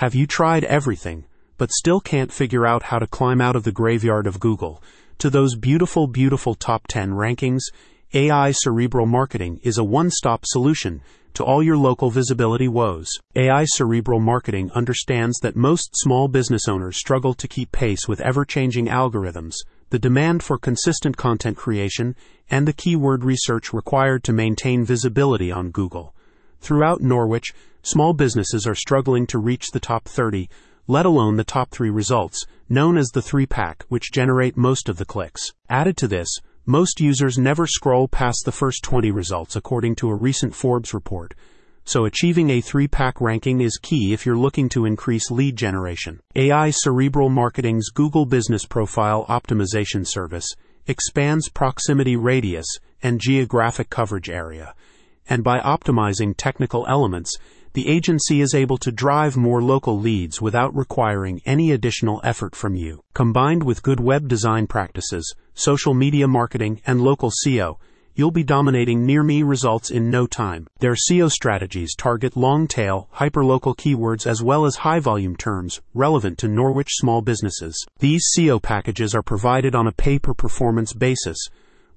Have you tried everything, but still can't figure out how to climb out of the graveyard of Google to those beautiful, beautiful top 10 rankings? AI Cerebral Marketing is a one stop solution to all your local visibility woes. AI Cerebral Marketing understands that most small business owners struggle to keep pace with ever changing algorithms, the demand for consistent content creation, and the keyword research required to maintain visibility on Google. Throughout Norwich, small businesses are struggling to reach the top 30, let alone the top three results, known as the three pack, which generate most of the clicks. Added to this, most users never scroll past the first 20 results, according to a recent Forbes report. So achieving a three pack ranking is key if you're looking to increase lead generation. AI Cerebral Marketing's Google Business Profile Optimization Service expands proximity radius and geographic coverage area and by optimizing technical elements, the agency is able to drive more local leads without requiring any additional effort from you. Combined with good web design practices, social media marketing, and local SEO, you'll be dominating near me results in no time. Their SEO strategies target long tail, hyperlocal keywords as well as high volume terms relevant to Norwich small businesses. These SEO packages are provided on a pay per performance basis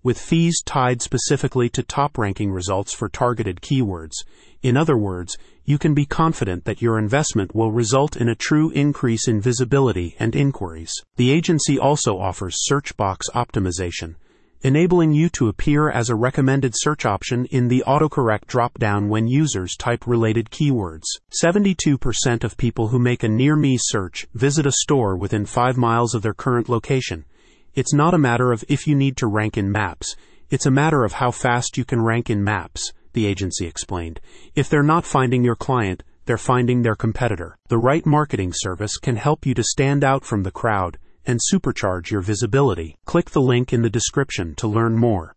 with fees tied specifically to top ranking results for targeted keywords. In other words, you can be confident that your investment will result in a true increase in visibility and inquiries. The agency also offers search box optimization, enabling you to appear as a recommended search option in the autocorrect dropdown when users type related keywords. 72% of people who make a near me search visit a store within 5 miles of their current location it's not a matter of if you need to rank in maps, it's a matter of how fast you can rank in maps, the agency explained. If they're not finding your client, they're finding their competitor. The right marketing service can help you to stand out from the crowd and supercharge your visibility. Click the link in the description to learn more.